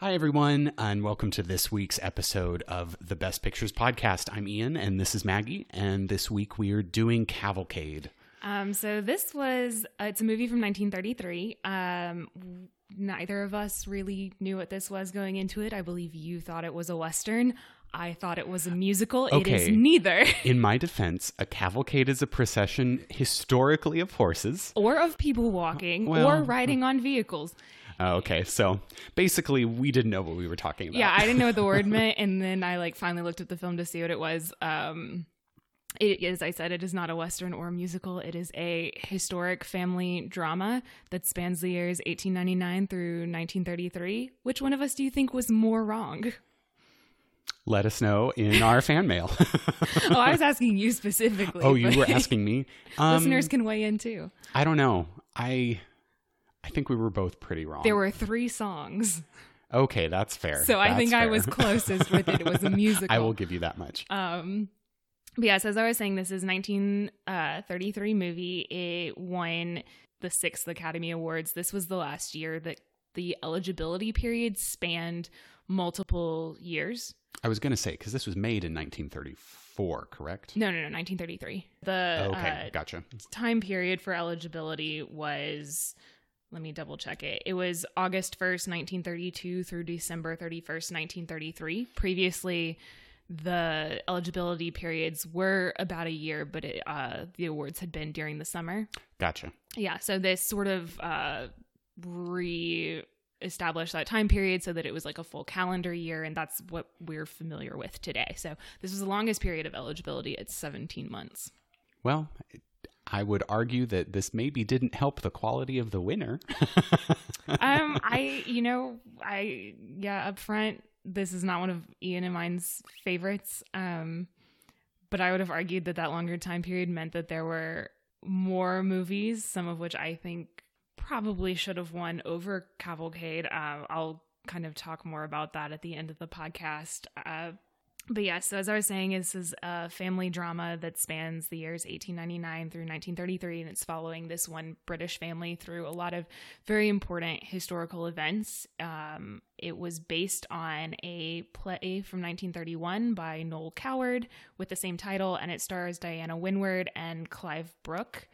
Hi, everyone, and welcome to this week's episode of the Best Pictures podcast. I'm Ian, and this is Maggie, and this week we are doing Cavalcade. Um, so this was uh, it's a movie from 1933. Um, neither of us really knew what this was going into it. I believe you thought it was a western. I thought it was a musical. It is Okay. neither. In my defense, a cavalcade is a procession historically of horses. or of people walking Well, or riding on vehicles. Uh, okay, so basically, we didn't know what we were talking about. Yeah, I didn't know what the word meant, and then I like finally looked at the film to see what it was. Um, it is, I said, it is not a western or a musical. It is a historic family drama that spans the years 1899 through 1933. Which one of us do you think was more wrong? Let us know in our fan mail. Oh, I was asking you specifically. oh, you were asking me? Um, Listeners can weigh in too. I don't know. I I think we were both pretty wrong. There were three songs, okay, that's fair. so I That's think I was closest with it. It was a musical. I will give you that much. Um, but yes, as I was saying, this is 1933 movie. It won the sixth Academy Awards. This was the last year that the eligibility period spanned multiple years. I was going to say because this was made in 1934, correct? No, no, no, 1933. The okay, uh, gotcha. time period for eligibility was let me double check it. It was August 1st, 1932 through December 31st, 1933. Previously, the eligibility periods were about a year, but it, uh, the awards had been during the summer. Gotcha. Yeah, so this sort of uh, re established that time period so that it was like a full calendar year, and that's what we're familiar with today. So this was the longest period of eligibility. It's 17 months. Well, I would argue that this maybe didn't help the quality of the winner. um, I, you know, I, yeah, up front, this is not one of Ian and mine's favorites. Um, but I would have argued that that longer time period meant that there were more movies, some of which I think probably should have won over Cavalcade. Uh, I'll kind of talk more about that at the end of the podcast. Uh, but yeah, so as I was saying, this is a family drama that spans the years 1899 through 1933, and it's following this one British family through a lot of very important historical events. Um, it was based on a play from 1931 by Noel Coward with the same title, and it stars Diana Wynyard and Clive Brook.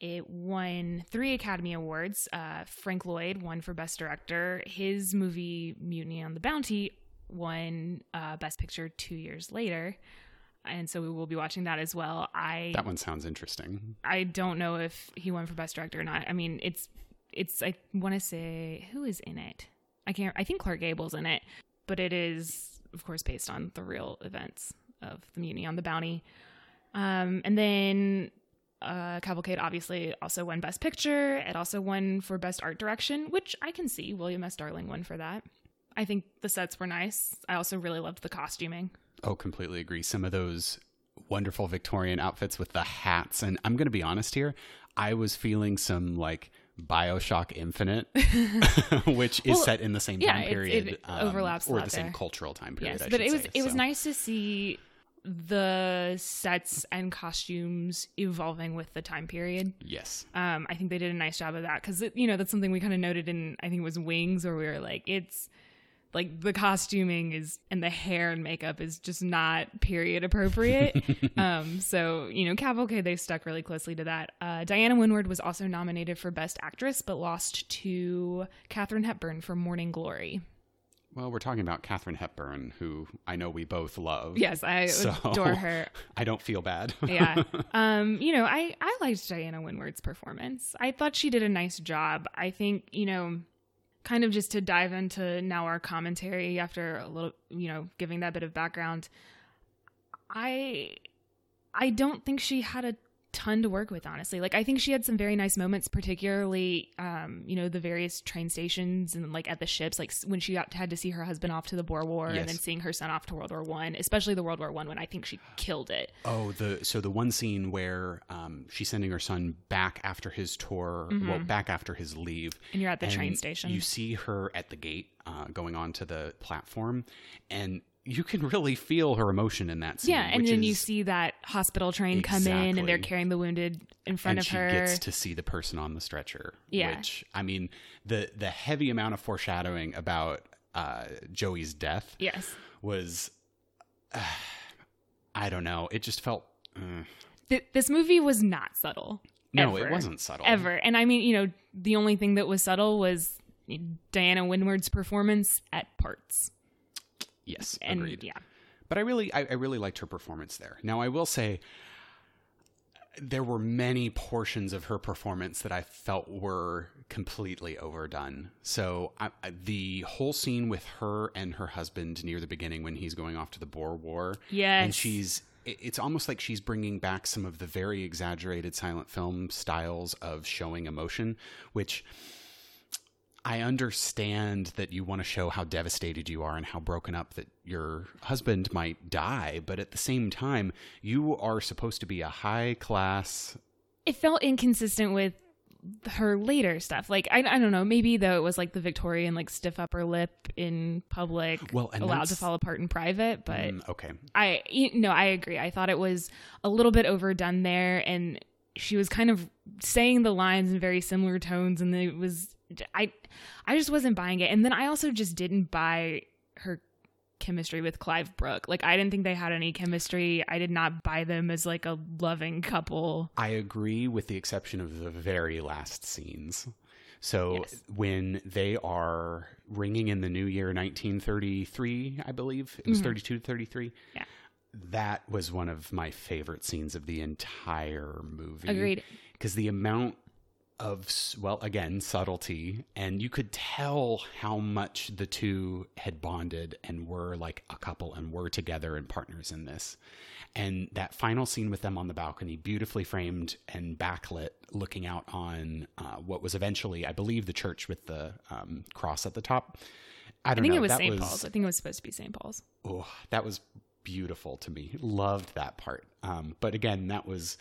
It won three Academy Awards. Uh, Frank Lloyd won for Best Director. His movie Mutiny on the Bounty won uh, Best Picture two years later, and so we will be watching that as well. I that one sounds interesting. I don't know if he won for Best Director or not. I mean, it's it's I want to say who is in it. I can't. I think Clark Gable's in it, but it is of course based on the real events of the mutiny on the Bounty. Um, and then uh, Cavalcade obviously also won Best Picture. It also won for Best Art Direction, which I can see William S. Darling won for that. I think the sets were nice. I also really loved the costuming. Oh, completely agree. Some of those wonderful Victorian outfits with the hats. And I'm going to be honest here, I was feeling some like Bioshock Infinite, which is Well, set in the same yeah, time it- period, it um, overlaps or the same there. cultural time period. Yes, I but it was say. it was nice to see the sets and costumes evolving with the time period. Yes, Um, I think they did a nice job of that because you know that's something we kind of noted in I think it was Wings where we were like it's like the costuming is and the hair and makeup is just not period appropriate. um, so you know Cavalcade they stuck really closely to that. Uh, Diana Wynyard was also nominated for Best Actress but lost to Katharine Hepburn for Morning Glory. Well, we're talking about Katharine Hepburn, who I know we both love. Yes, I So- adore her. I don't feel bad. yeah. Um, you know, I I liked Diana Wynyard's performance. I thought she did a nice job. I think, you know, kind of just to dive into now our commentary after a little, you know, giving that bit of background. I I don't think she had a ton to work with honestly like i think she had some very nice moments particularly um you know the various train stations and like at the ships like when she got, had to see her husband off to the boer war Yes. and then seeing her son off to world war one especially the world war one when i think she killed it Oh, the so the one scene where um, she's sending her son back after his tour, well, back after his leave, Mm-hmm. And you're at the train station. You see her at the gate, uh, going onto the platform, and you can really feel her emotion in that scene. Yeah, and then you see that hospital train come in, and they're carrying the wounded in front and of she her. gets to see the person on the stretcher. Yeah. which I mean, the the heavy amount of foreshadowing about uh, Joey's death Yes. was, uh, I don't know. It just felt. Uh, Th- this movie was not subtle. no, Ever. it wasn't subtle. Ever. And I mean, you know, the only thing that was subtle was Diana Wynyard's performance at parts. Yes, And agreed. yeah. But I really, I, I really liked her performance there. Now, I will say, there were many portions of her performance that I felt were completely overdone. So I, the whole scene with her and her husband near the beginning when he's going off to the Boer War, Yes. and she's it's almost like she's bringing back some of the very exaggerated silent film styles of showing emotion, which I understand that you want to show how devastated you are and how broken up that your husband might die, but at the same time, you are supposed to be a high class. it felt inconsistent with her later stuff. Like I, I don't know, maybe though it was like the Victorian like stiff upper lip in public, Well, and allowed to fall apart in private. But Mm, okay, I, you no, I agree. I thought it was a little bit overdone there, and she was kind of saying the lines in very similar tones, and it was I, I just wasn't buying it. And then I also just didn't buy her chemistry with Clive Brook. Like I didn't think they had any chemistry. I did not buy them as like a loving couple. I agree with the exception of the very last scenes. So Yes. when they are ringing in the new year 1933, I believe it was mm-hmm. 32 to 33. Yeah. That was one of my favorite scenes of the entire movie. Agreed. because the amount of well again subtlety and you could tell how much the two had bonded and were like a couple and were together and partners in this and that final scene with them on the balcony beautifully framed and backlit looking out on uh, what was eventually i believe the church with the um, cross at the top i don't I think know it was St. Paul's. I think it was supposed to be St. Paul's. oh, that was beautiful to me. Loved that part. Um, but again, that was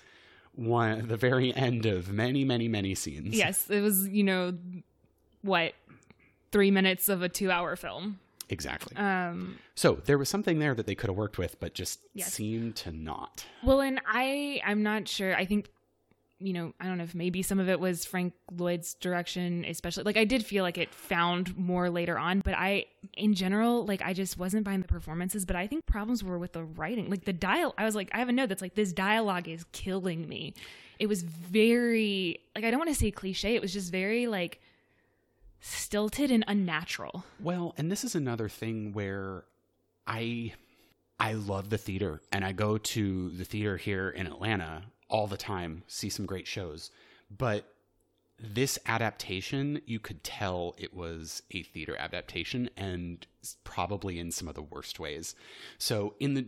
one the very end of many, many, many scenes. Yes, it was. You know, what three minutes of a two-hour film. exactly. Um, so there was something there that they could have worked with, but just Yes. seemed to not. Well, and I I'm not sure. I think you know, I don't know if maybe some of it was Frank Lloyd's direction, especially like I did feel like it found more later on, but I in general, like I just wasn't buying the performances, but I think problems were with the writing. Like the dial I was like I have a note that's like this dialogue is killing me. It was very like I don't want to say cliche, it was just very like stilted and unnatural. Well, and this is another thing where I I love the theater and I go to the theater here in Atlanta all the time, see some great shows. But this adaptation, you could tell it was a theater adaptation and probably in some of the worst ways. So in the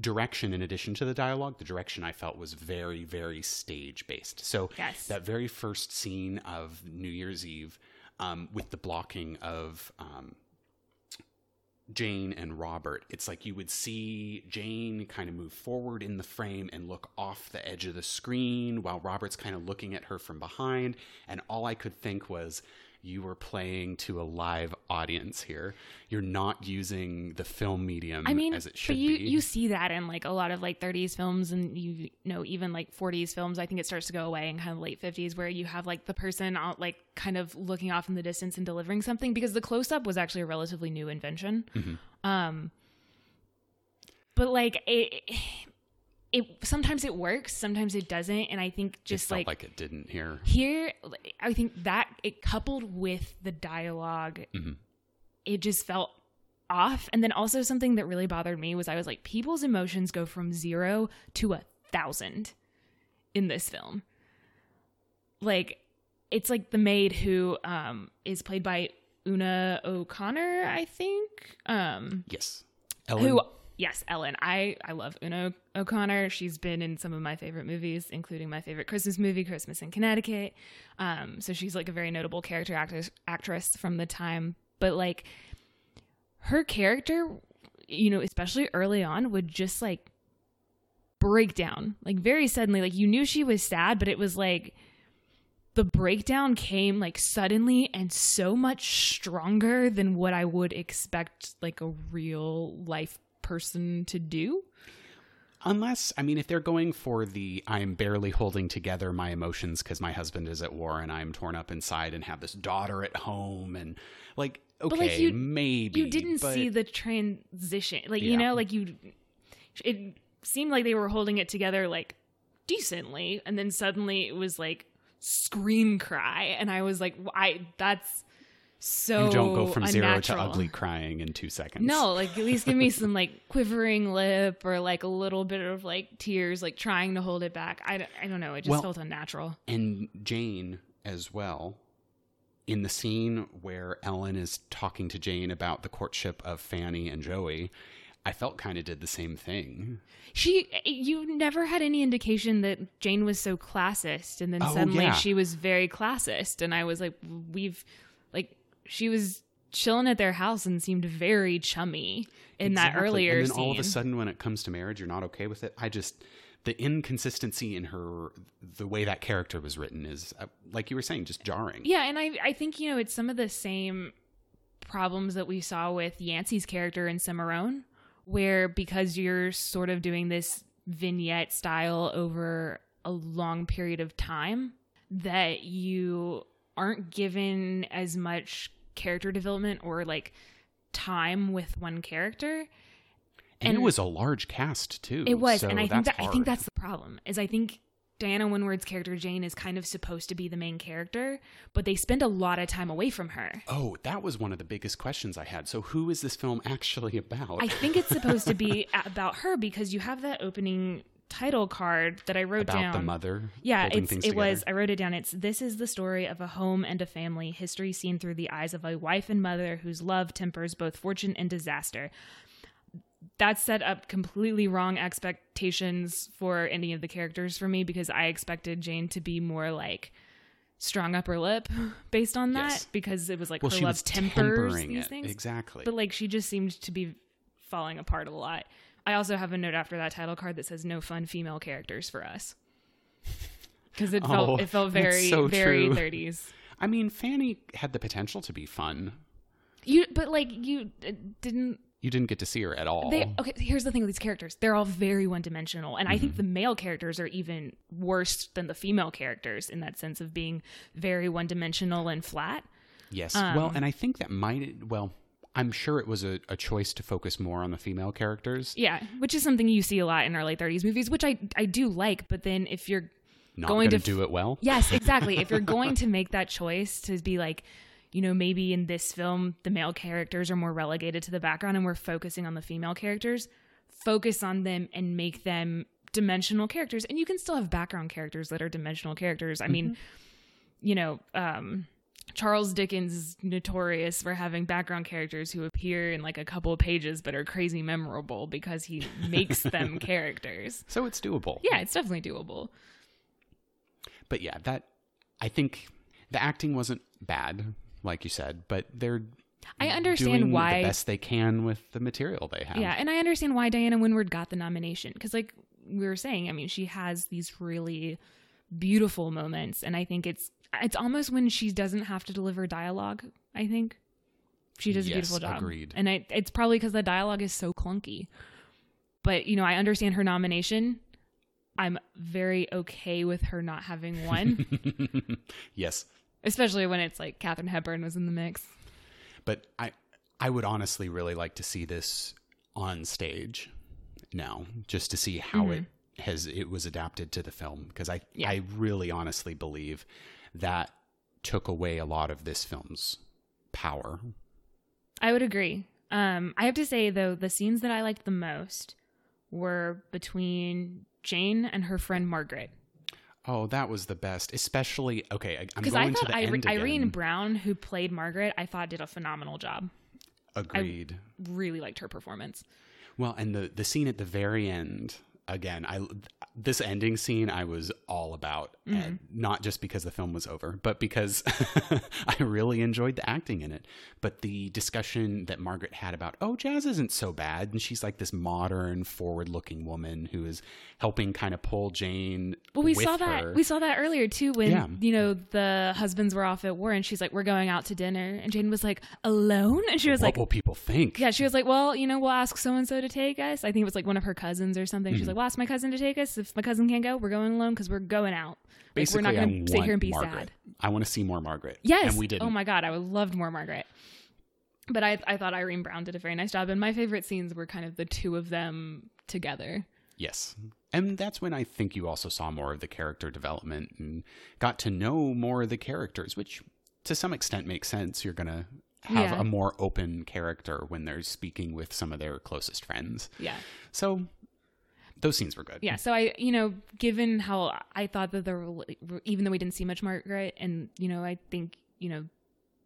direction in addition to the dialogue, the direction I felt was very very stage based. So Yes. that very first scene of New Year's Eve um, with the blocking of um, Jane and Robert, it's like you would see Jane kind of move forward in the frame and look off the edge of the screen while Robert's kind of looking at her from behind. And all I could think was, you were playing to a live audience here. You're not using the film medium I mean, as it should but you be. you see that in like a lot of like 30s films and you know even like 40s films. I think it starts to go away in kind of late 50s where you have like the person out like kind of looking off in the distance and delivering something because the close up was actually a relatively new invention. Mm-hmm. Um, but like it. It sometimes it works, sometimes it doesn't, and I think It just felt like, like it didn't here. here, I think that it coupled with the dialogue, Mhm. it just felt off. And then also something that really bothered me was I was like, people's emotions go from zero to a thousand in this film. Like, it's like the maid who um, is played by Una O'Connor, I think. Um, Yes. Ellen, who yes ellen. I i love una o'connor. She's been in some of my favorite movies including my favorite christmas movie christmas in connecticut. Um so she's like a very notable character actress actress from the time. But like her character you know especially early on would just like break down. Like very suddenly like you knew she was sad but it was like the breakdown came like suddenly and so much stronger than what I would expect like a real life person to do. Unless, I mean, if they're going for the I'm barely holding together my emotions because my husband is at war and I'm torn up inside and have this daughter at home and Like, okay, But, like, you- maybe you didn't but- see the transition like you know like you it seemed like they were holding it together like decently and then suddenly it was like scream cry and i was like i that's so you don't go from zero to ugly crying in two seconds. no like at least give me some like quivering lip or like a little bit of like tears like trying to hold it back i, don't- I don't know it just Well- felt unnatural and Jane as well. In the scene where Ellen is talking to Jane about the courtship of Fanny and Joey, I felt kind of did the same thing. She, you never had any indication that Jane was so classist, and then Oh, suddenly yeah. she was very classist, and I was like, we've, she was chilling at their house and seemed very chummy in that earlier And then scene. all of a sudden, when it comes to marriage, you're not okay with it. I just the inconsistency in her, the way that character was written is, uh, like you were saying, just jarring. yeah, and I, I think you know it's some of the same problems that we saw with Yancey's character in Cimarron, where because you're sort of doing this vignette style over a long period of time, that you aren't given as much character development or like time with one character. and, it was a large cast too. It was, so and I think that I think that's the problem. Is I think Diana Wynyard's character Jane is kind of supposed to be the main character, but they spend a lot of time away from her. Oh, that was one of the biggest questions I had. So, who is this film actually about? I think it's supposed to be about her because you have that opening title card that I wrote down. about down. the mother. Yeah, it's it together? was. I wrote it down. It's this is the story of a home and a family, history seen through the eyes of a wife and mother whose love tempers both fortune and disaster. That set up completely wrong expectations for any of the characters for me because I expected Jane to be more like strong upper lip based on that Yes. because it was like Well, her love tempers these it things. exactly. But like she just seemed to be falling apart a lot. I also have a note after that title card that says no fun female characters for us. Cuz it felt Oh, it felt very so very 30s. I mean, Fanny had the potential to be fun. You but like you uh, didn't You didn't get to see her at all. they okay, here's the thing with these characters. They're all very one-dimensional and I Mm-hmm. think the male characters are even worse than the female characters in that sense of being very one-dimensional and flat. Yes. Um, well, and I think that might, well, I'm sure it was a, a choice to focus more on the female characters. Yeah, which is something you see a lot in early 30s movies, which I I do like, but then if you're Not going to f- do it well. Yes, exactly. if you're going to make that choice to be like, you know, maybe in this film the male characters are more relegated to the background and we're focusing on the female characters, focus on them and make them dimensional characters. And you can still have background characters that are dimensional characters. I mean, you know, um Charles Dickens is notorious for having background characters who appear in like a couple of pages but are crazy memorable because he makes them characters. So it's doable. Yeah, it's definitely doable. But yeah, that, I think the acting wasn't bad, like you said, but they're I understand doing why the best they can with the material they have. Yeah, and I understand why Diana Wynyard got the nomination because, like we were saying, I mean, she has these really beautiful moments, and I think it's it's almost when she doesn't have to deliver dialogue. I think she does a beautiful job, agreed. and I, it's probably because the dialogue is so clunky. But you know, I understand her nomination. I'm very okay with her not having one. yes. especially when it's like Katharine Hepburn was in the mix. But I I would honestly really like to see this on stage now, just to see how mm-hmm. it has it was adapted to the film because I Yeah. I really honestly believe that took away a lot of this film's power. I would agree. Um, I have to say though, the scenes that I liked the most were between Jane and her friend Margaret. Oh, that was the best, especially okay. I, I'm Because going I to thought the Ire- end Irene again. Brown, who played Margaret, I thought did a phenomenal job. Agreed. Really liked her performance. Well, and the the scene at the very end again, I this ending scene I was all about, Mm-hmm. and not just because the film was over, but because I really enjoyed the acting in it. But the discussion that Margaret had about, oh, jazz isn't so bad, and she's like this modern, forward-looking woman who is helping kind of pull Jane. Well, we saw that. her. We saw that earlier too when Yeah. you know the husbands were off at war, and she's like, "We're going out to dinner," and Jane was like, "Alone?" And she was what like, "What will people think? "Yeah." She was like, "Well, you know, we'll ask so and so to take us." I think it was like one of her cousins or something. Hmm. She's like, "We'll ask my cousin to take us. If my cousin can't go, we're going alone because we're going out. Like, Basically, we're not going to sit here and be Margaret. sad." I want to see more Margaret. Yes. and we didn't. Oh my god, I would loved more Margaret. but I I thought Irene Browne did a very nice job, and my favorite scenes were kind of the two of them together. Yes. And that's when I think you also saw more of the character development and got to know more of the characters, which to some extent makes sense. You're going to have Yeah. a more open character when they're speaking with some of their closest friends. Yeah. So those scenes were good. Yeah, so I, you know, given how I thought that the even though we didn't see much Margaret, and you know, I think you know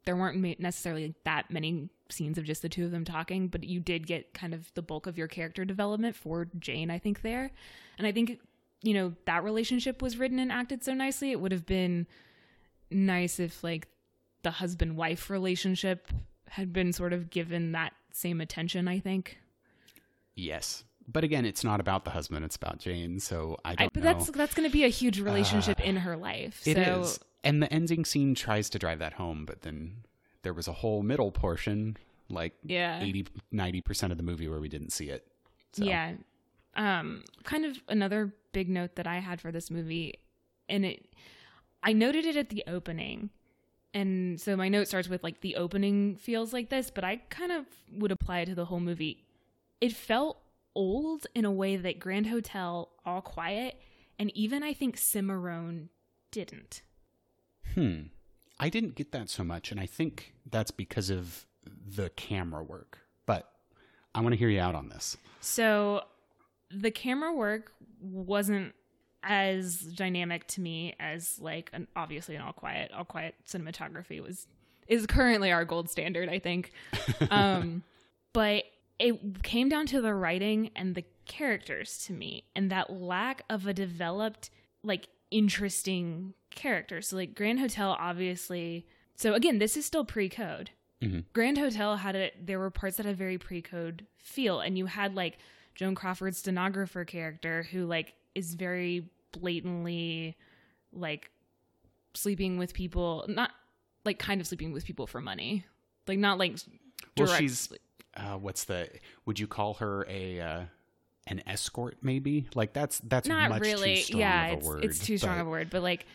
there weren't necessarily that many scenes of just the two of them talking, but you did get kind of the bulk of your character development for Jane. I think there, and I think you know that relationship was written and acted so nicely. It would have been nice if like the husband wife relationship had been sort of given that same attention. I think. Yes. But again, it's not about the husband, it's about Jane. So I I, don't but know. that's that's going to be a huge relationship in her life. It so is, And the ending scene tries to drive that home, but then there was a whole middle portion, like Yeah. 80, 90% of the movie where we didn't see it. So, yeah, um, kind of another big note that I had for this movie, and it, I noted it at the opening, and so my note starts with like the opening feels like this, but I kind of would apply it to the whole movie. It felt old in a way that Grand Hotel, All Quiet, and even I think Cimarron didn't. Hmm. I didn't get that so much, and I think that's because of the camera work. But I want to hear you out on this. So the camera work wasn't as dynamic to me as like an obviously an all quiet all quiet cinematography was is currently our gold standard i think um but it came down to the writing and the characters to me and that lack of a developed like interesting character. So like grand hotel obviously so again this is still pre-code. Mhm. grand hotel had it there were parts that had very pre-code feel and you had like joan crawford's stenographer character who like is very blatantly like sleeping with people not like kind of sleeping with people for money. Like not like Well, she's uh, what's the? Would you call her a uh, an escort? Maybe like that's that's not much really Too strong yeah of a it's, word, it's too strong but- of a word but like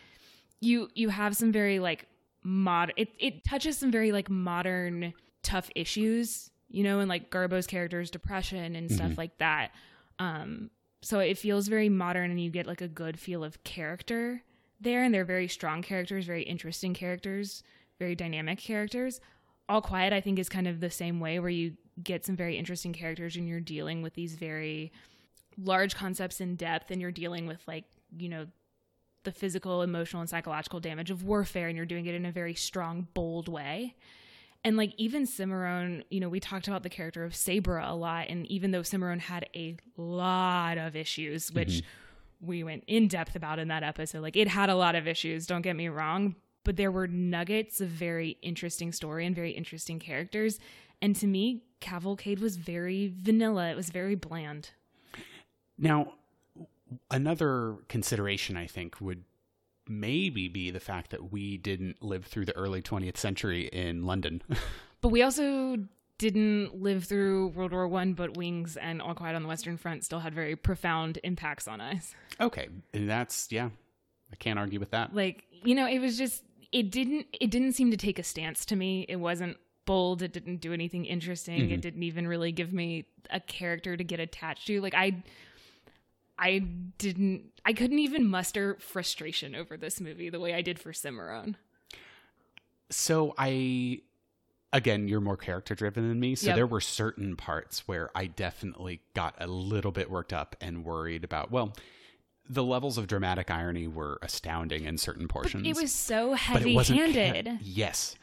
you you have some very like mod it, it touches some very like modern tough issues you know and like garbo's character's depression and stuff Mhm. like that um so it feels very modern and you get like a good feel of character there and they're very strong characters very interesting characters very dynamic characters all quiet i think is kind of the same way where you get some very interesting characters and you're dealing with these very large concepts in depth and you're dealing with like you know the physical emotional and psychological damage of warfare and you're doing it in a very strong bold way. And like even cimarron you know we talked about the character of sabra a lot and even though cimarron had a lot of issues mm-hmm. which we went in depth about in that episode like it had a lot of issues don't get me wrong but there were nuggets of very interesting story and very interesting characters and to me cavalcade was very vanilla it was very bland Now, another consideration I think would maybe be the fact that we didn't live through the early 20th century in London. But we also didn't live through World War One, but Wings and All Quiet on the Western Front still had very profound impacts on us. okay, and that's yeah, I can't argue with that. Like, you know, it was just it didn't it didn't seem to take a stance to me. It wasn't bold, it didn't do anything interesting. It mm-hmm. didn't even really give me a character to get attached to. Like I I didn't I couldn't even muster frustration over this movie the way I did for Cimarron. So I again, you're more character driven than me, so Yep. there were certain parts where I definitely got a little bit worked up and worried about, well, the levels of dramatic irony were astounding in certain portions. It was so heavy handed. yes.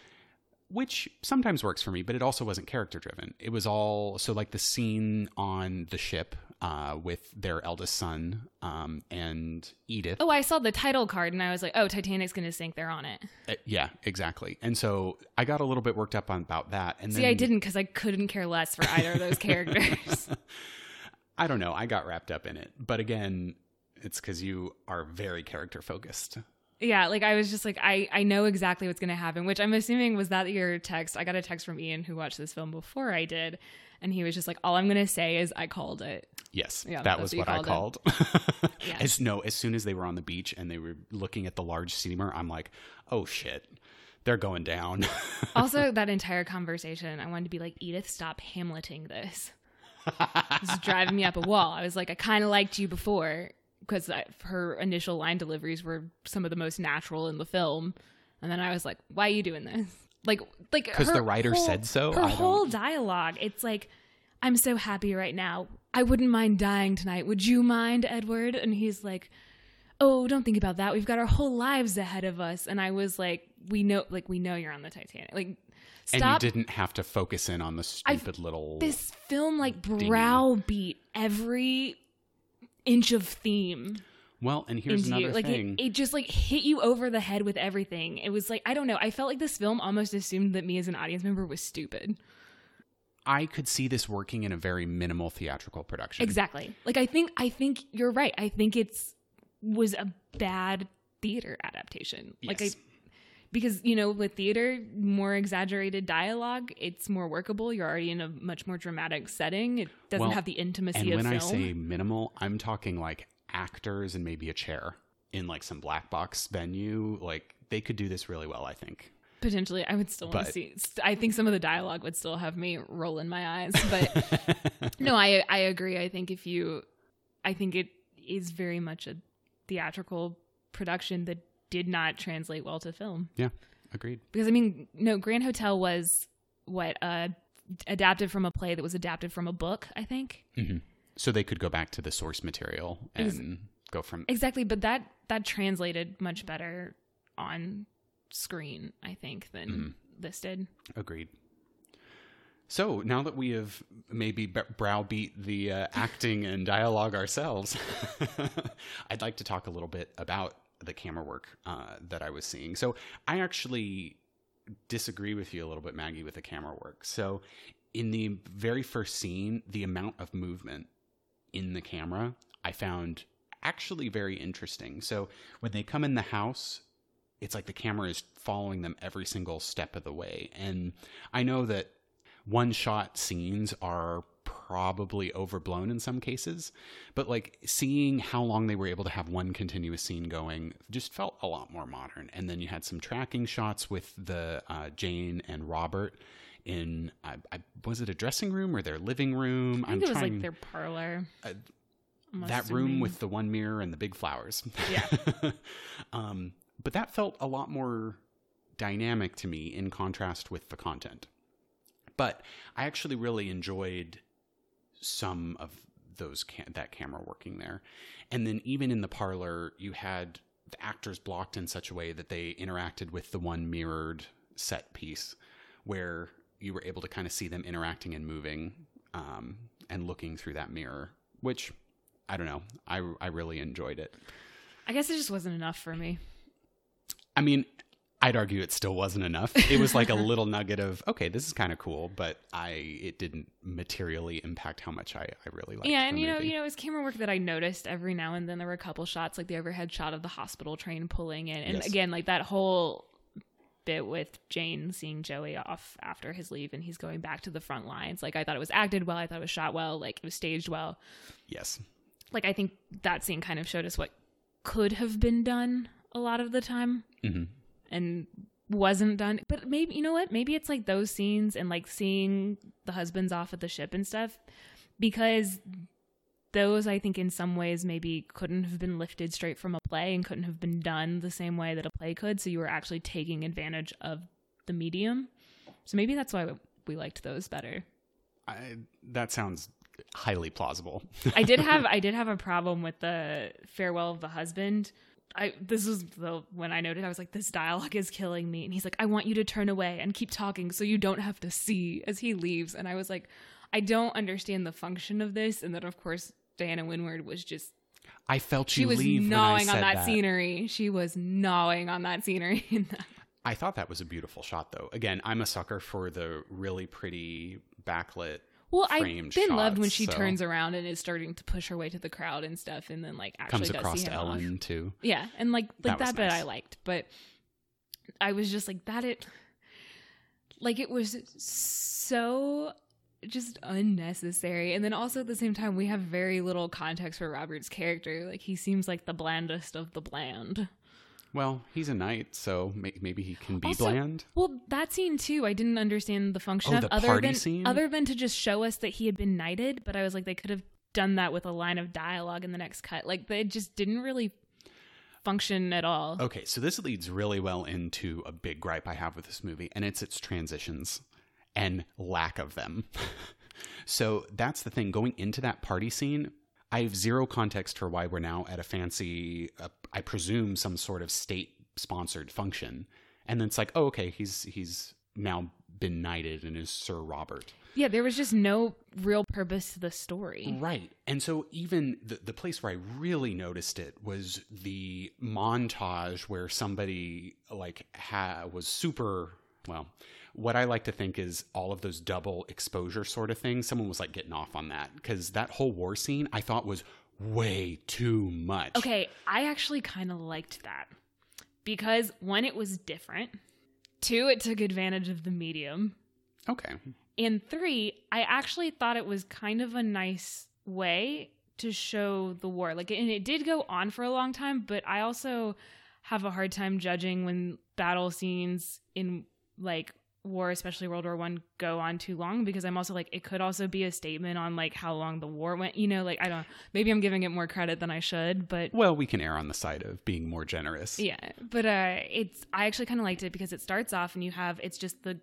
Which sometimes works for me, but it also wasn't character driven. It was all so like the scene on the ship uh, with their eldest son um, and Edith. Oh, I saw the title card and I was like, oh, Titanic's going to sink. They're on it. Uh, yeah, exactly. And so I got a little bit worked up on about that. And See, then I didn't because I couldn't care less for either of those characters. I don't know. I got wrapped up in it, but again, it's because you are very character focused. Yeah, like I was just like, I, I know exactly what's going to happen, which I'm assuming was that your text. I got a text from Ian who watched this film before I did. And he was just like, all I'm going to say is I called it. Yes, Yeah, that was what what you I called called. Yeah. As no, as soon as they were on the beach and they were looking at the large steamer, I'm like, oh shit, they're going down. also, that entire conversation, I wanted to be like, Edith, stop Hamleting this. It's driving me up a wall. I was like, I kind of liked you before because her initial line deliveries were some of the most natural in the film, and then I was like, why are you doing this? Like, like because the writer whole, said so. Her whole dialogue, it's like, I'm so happy right now. I wouldn't mind dying tonight. Would you mind, Edward? And he's like, Oh, don't think about that. We've got our whole lives ahead of us. And I was like, We know, like, we know you're on the Titanic. Like, stop. And you didn't have to focus in on the stupid I've, little. This film like browbeat every inch of theme. Well, and here's another you. like thing. It, it, just like hit you over the head with everything. It was like I don't know. I felt like this film almost assumed that me as an audience member was stupid. I could see this working in a very minimal theatrical production. Exactly. Like I think I think you're right. I think it's was a bad theater adaptation. Yes. Like I because you know with theater more exaggerated dialogue it's more workable. You're already in a much more dramatic setting. It doesn't well, have the intimacy and of when film. i say minimal i'm talking like actors and maybe a chair in like some black box venue. Like they could do this really well i think. Potentially i would still want to see i think some of the dialogue would still have me roll in my eyes but no i i agree. I think if you i think it is very much a theatrical production. That did not translate well to film. Yeah, agreed. Because I mean, no, Grand Hotel was what uh, adapted from a play that was adapted from a book, I think. Mm-hmm. So they could go back to the source material and Ex- go from exactly, but that that translated much better on screen, I think, than mm-hmm. this did. Agreed. So now that we have maybe browbeat the uh, acting and dialogue ourselves, I'd like to talk a little bit about the camera work uh, that I was seeing. So I actually disagree with you a little bit, Maggie, with the camera work. So in the very first scene, the amount of movement in the camera I found actually very interesting. So when they come in the house, it's like the camera is following them every single step of the way. And I know that one shot scenes are probably overblown in some cases, but like seeing how long they were able to have one continuous scene going just felt a lot more modern. And then you had some tracking shots with the uh, Jane and Robert in I, I, was it a dressing room or their living room? I think I'm it was trying, like their parlor. Uh, that room with the one mirror and the big flowers. Yeah. um, but that felt a lot more dynamic to me in contrast with the content. But I actually really enjoyed some of those cam- that camera working there. And then even in the parlor, you had the actors blocked in such a way that they interacted with the one mirrored set piece where you were able to kind of see them interacting and moving um, and looking through that mirror, which I don't know. I, I really enjoyed it. I guess it just wasn't enough for me. I mean, I'd argue it still wasn't enough. It was like a little nugget of okay, this is kind of cool, but I it didn't materially impact how much I, I really liked. Yeah, and you movie. know, you know, it was camera work that I noticed every now and then. There were a couple shots, like the overhead shot of the hospital train pulling in, and yes. again, like that whole bit with Jane seeing Joey off after his leave, and he's going back to the front lines. Like I thought it was acted well, I thought it was shot well, like it was staged well. Yes, like I think that scene kind of showed us what could have been done a lot of the time. Mm-hmm and wasn't done. But maybe you know what? Maybe it's like those scenes and like seeing the husbands off at the ship and stuff because those I think in some ways maybe couldn't have been lifted straight from a play and couldn't have been done the same way that a play could. So you were actually taking advantage of the medium. So maybe that's why we liked those better. I, that sounds highly plausible. I did have I did have a problem with the farewell of the husband I this was the when I noted I was like this dialogue is killing me. And he's like I want you to turn away and keep talking so you don't have to see as he leaves. And I was like I don't understand the function of this and then of course Diana Wynyard was just I felt she was gnawing on that, that, scenery. She was gnawing on that scenery. I thought that was a beautiful shot though. Again I'm a sucker for the really pretty backlit well, I then shots, loved when she so. turns around and is starting to push her way to the crowd and stuff, and then like actually comes does across see Ellen off. too. Yeah, and like like that, that bit. I liked, but I was just like that. It like it was so just unnecessary, and then also at the same time we have very little context for Robert's character. Like he seems like the blandest of the bland. Well, he's a knight, so may- maybe he can be Also- bland. Well, that scene too, I didn't understand the function Oh, of the other party than scene? other than to just show us that he had been knighted. But I was like, they could have done that with a line of dialogue in the next cut. Like, it just didn't really function at all. Okay, so this leads really well into a big gripe I have with this movie, and it's its transitions and lack of them. so that's the thing. Going into that party scene, I have zero context for why we're now at a fancy, uh, I presume, some sort of state-sponsored function, and then it's like, oh, okay, he's he's now been knighted and is Sir Robert. Yeah, there was just no real purpose to the story. Right. And so even the, the place where I really noticed it was the montage where somebody like ha- was super well, what I like to think is all of those double exposure sort of things. Someone was like getting off on that because that whole war scene I thought was way too much. Okay, I actually kind of liked that because one, it was different. Two, it took advantage of the medium. Okay. And three, I actually thought it was kind of a nice way to show the war. Like, and it did go on for a long time, but I also have a hard time judging when battle scenes in like war, especially World War One, go on too long because I'm also like, it could also be a statement on like how long the war went. You know, like I don't. Maybe I'm giving it more credit than I should, but Well, we can err on the side of being more generous. yeah, but uh, it's I actually kind of liked it because it starts off and you have it's just the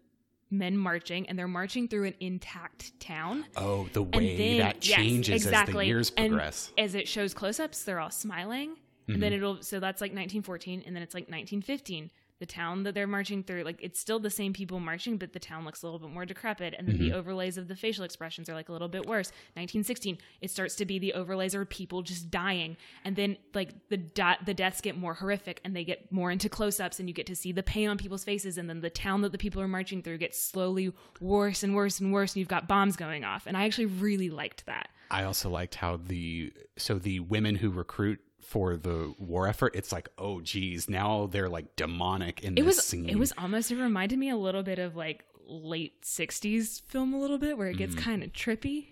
men marching and they're marching through an intact town. Oh, the way then- that yes, changes as the exactly. years And progress. as it shows close-ups, they're all smiling, and Mm-hmm. then it'll so that's like 1914, and then it's like 1915. The town that they're marching through, like it's still the same people marching, but the town looks a little bit more decrepit, and then Mm-hmm. the overlays of the facial expressions are like a little bit worse. 1916, it starts to be the overlays are people just dying, and then like the di- the deaths get more horrific, and they get more into close-ups, and you get to see the pain on people's faces, and then the town that the people are marching through gets slowly worse and worse and worse, and you've got bombs going off, and I actually really liked that. I also liked how the so the women who recruit for the war effort, it's like, oh geez, now they're like demonic in it this was scene. it was almost it reminded me a little bit of like late 60s film a little bit where it gets mm. kind of trippy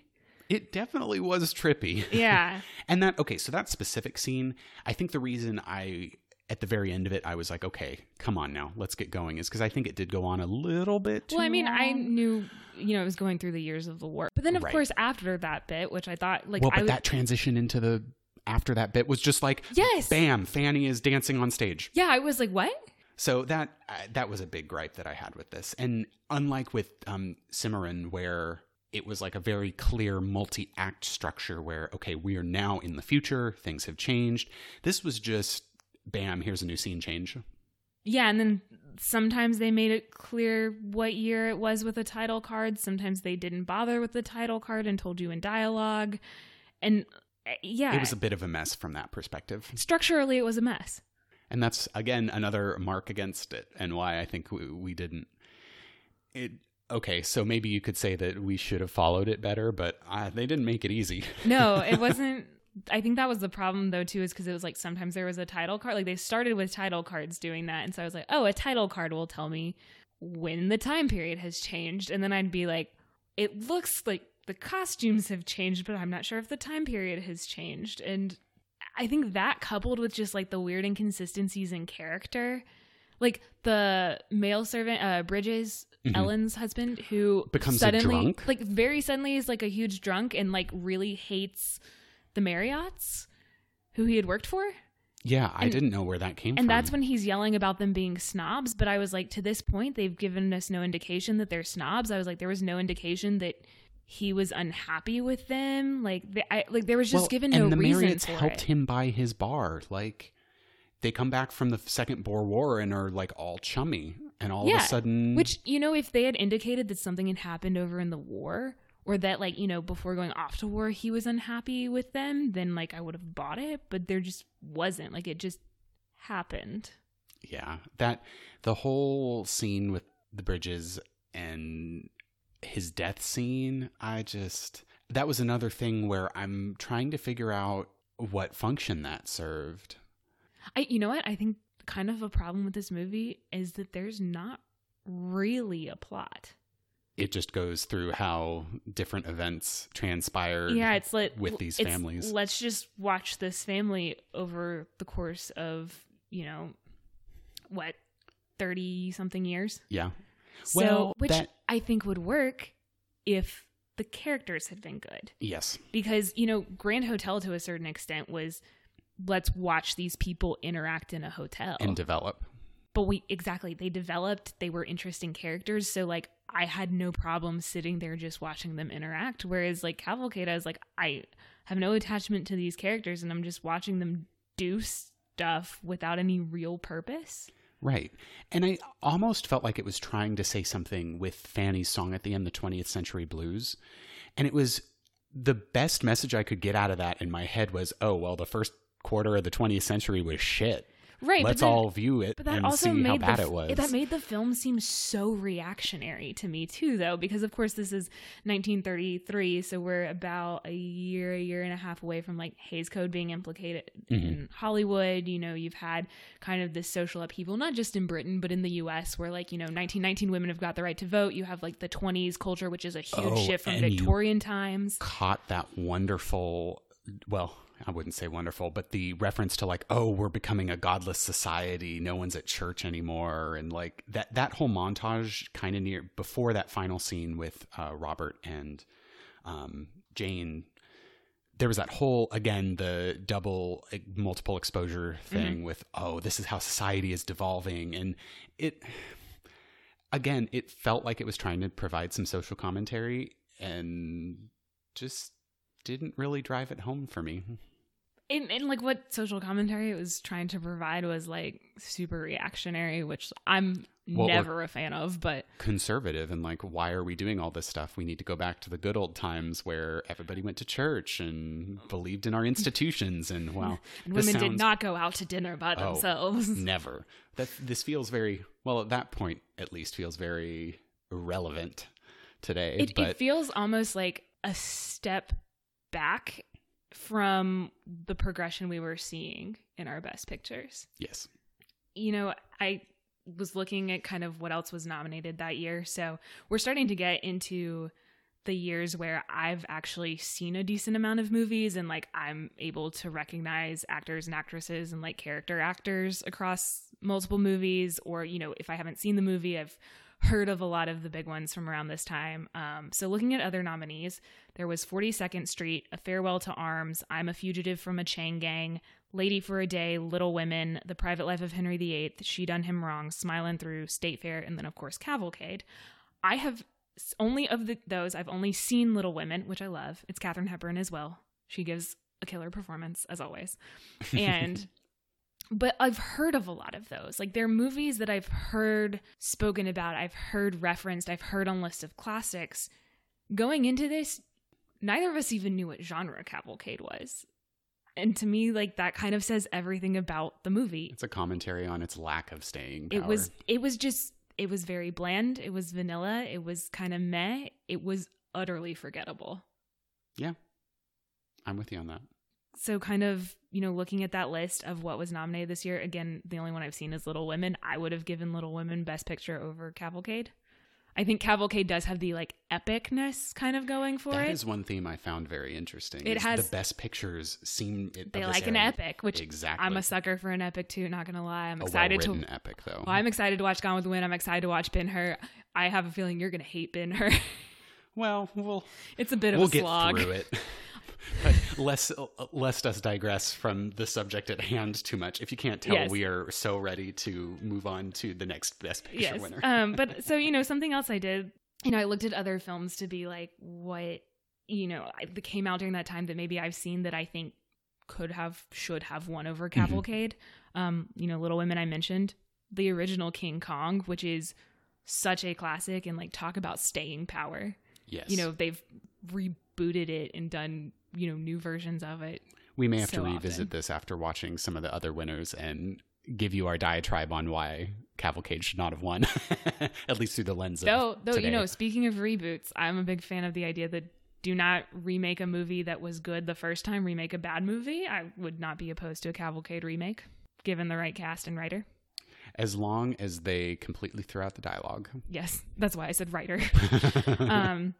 It definitely was trippy. yeah and that okay, so that specific scene, I think the reason I at the very end of it, I was like, okay, come on now, let's get going, is because I think it did go on a little bit. Too well i mean i knew you know it was going through the years of the war but then of Right. course after that bit which i thought like well, i but was that transition into the after that bit was just like, yes bam, Fanny is dancing on stage. yeah i was like what So that uh, that was a big gripe that I had with this, and unlike with um, Cimarron, where it was like a very clear multi-act structure, where okay, we are now in the future, things have changed. This was just bam, here's a new scene change. yeah and then sometimes they made it clear what year it was with a title card sometimes they didn't bother with the title card and told you in dialogue and yeah It was a bit of a mess from that perspective, structurally it was a mess and that's again another mark against it, and why I think we, we didn't. It okay, so maybe you could say that we should have followed it better, but uh, they didn't make it easy. No, it wasn't. I think that was the problem though too, is because it was like sometimes there was a title card. Like they started with title cards doing that, and so I was like, oh, a title card will tell me when the time period has changed, and then I'd be like, it looks like the costumes have changed, but I'm not sure if the time period has changed, and I think that coupled with just like the weird inconsistencies in character. Like the male servant, uh, Bridges, Ellen's husband, who Mm-hmm. Becomes a suddenly, drunk? like very suddenly, is like a huge drunk and like really hates the Marryots who he had worked for. Yeah, I didn't know where that came And from. And that's when he's yelling about them being snobs. But I was like, to this point, they've given us no indication that they're snobs. I was like, there was no indication that he was unhappy with them. Like, they, I, like there was just Well, given and no the reason Marryots helped it. him buy his bar. Like they come back from the Second Boer War and are like all chummy, and all of a sudden, Which, you know, if they had indicated that something had happened over in the war, or that, like, you know, before going off to war, he was unhappy with them, then, like, I would have bought it. But there just wasn't. Like, it just happened. yeah, that the whole scene with the bridges and his death scene, I just that was another thing where I'm trying to figure out what function that served. I, you know what? I think kind of a problem with this movie is that there's not really a plot. It just goes through how different events transpire. Yeah, it's like with these families. Let's just watch this family over the course of you know what, 30 something years? Yeah. So, which that- I think would work if the characters had been good. Yes. Because, you know, Grand Hotel to a certain extent was let's watch these people interact in a hotel. And develop. but we exactly they developed they were interesting characters so like i had no problem sitting there just watching them interact whereas like cavalcade i was like i have no attachment to these characters and i'm just watching them do stuff without any real purpose Right. And I almost felt like it was trying to say something with Fanny's song at the end, the 20th Century Blues. And it was the best message I could get out of that in my head was, oh, well, the first quarter of the 20th century was shit. Right Let's then, all view it but that and also see made how bad f- it was. that made the film seem so reactionary to me too though because of course this is 1933 so we're about a year a year and a half away from like Hays Code being implicated Mm-hmm. in Hollywood you know you've had kind of this social upheaval not just in Britain but in the US where like you know 1919 women have got the right to vote you have like the 20s culture which is a huge Oh, shift from Victorian times caught that wonderful well i wouldn't say wonderful but the reference to like oh we're becoming a godless society no one's at church anymore and like that that whole montage kind of near before that final scene with uh, robert and um, jane there was that whole again the double multiple exposure thing with oh this is how society is devolving and it again it felt like it was trying to provide some social commentary and just didn't really drive it home for me and, and like what social commentary it was trying to provide was like super reactionary which I'm Well, never a fan of but conservative and like why are we doing all this stuff we need to go back to the good old times where everybody went to church and believed in our institutions and wow And women did not go out to dinner by Oh, themselves. never that this feels very well at that point at least feels very relevant today It, but it feels almost like a step back from the progression we were seeing in our best pictures. yes You know, I was looking at kind of what else was nominated that year. So we're starting to get into the years where I've actually seen a decent amount of movies and like I'm able to recognize actors and actresses and like character actors across multiple movies or you know if I haven't seen the movie I've heard of a lot of the big ones from around this time. Um, so looking at other nominees, there was 42nd Street, A Farewell to Arms, I'm a Fugitive from a Chain Gang, Lady for a Day, Little Women, The Private Life of Henry VIII, She Done Him Wrong, Smiling Through, State Fair, and then of course Cavalcade. I have only of the, those I've only seen Little Women, which I love. It's Katharine Hepburn as well. She gives a killer performance as always, and but I've heard of a lot of those. Like they're movies that I've heard spoken about, I've heard referenced, I've heard on list of classics. Going into this, neither of us even knew what genre Cavalcade was. And to me, like that kind of says everything about the movie. it's a commentary on its lack of staying power. It was it was just it was very bland, it was vanilla, it was kind of meh, it was utterly forgettable. yeah i'm with you on that so kind of you know looking at that list of what was nominated this year again the only one i've seen is little women i would have given little women best picture over cavalcade i think cavalcade does have the like epicness kind of going for That it is one theme I found very interesting. it has- the best pictures seem they like an epic which exactly. i'm a sucker for an epic too not gonna lie i'm excited to epic though. well, i'm excited to watch gone with the wind i'm excited to watch ben hur i have a feeling you're gonna hate ben hur well, we'll it's a bit of we'll a get slog through it. lest lest us digress from the subject at hand too much. If you can't tell, Yes. we are so ready to move on to the next best picture yes. winner. um, but so you know, something else I did, you know, I looked at other films to be like, what you know, I- that came out during that time that maybe I've seen that I think could have, should have won over Mm-hmm. Cavalcade. Um, you know, Little Women I mentioned, the original King Kong, which is such a classic, and like talk about staying power. yes, You know, they've rebooted it and done you know new versions of it. we may have to revisit often. this after watching some of the other winners and give you our diatribe on why Cavalcade should not have won, at least through the lens of Though, though today. you know, speaking of reboots, I'm a big fan of the idea that do not remake a movie that was good the first time. Remake a bad movie. I would not be opposed to a Cavalcade remake, given the right cast and writer. as long as they completely throw out the dialogue. Yes, that's why I said writer. um,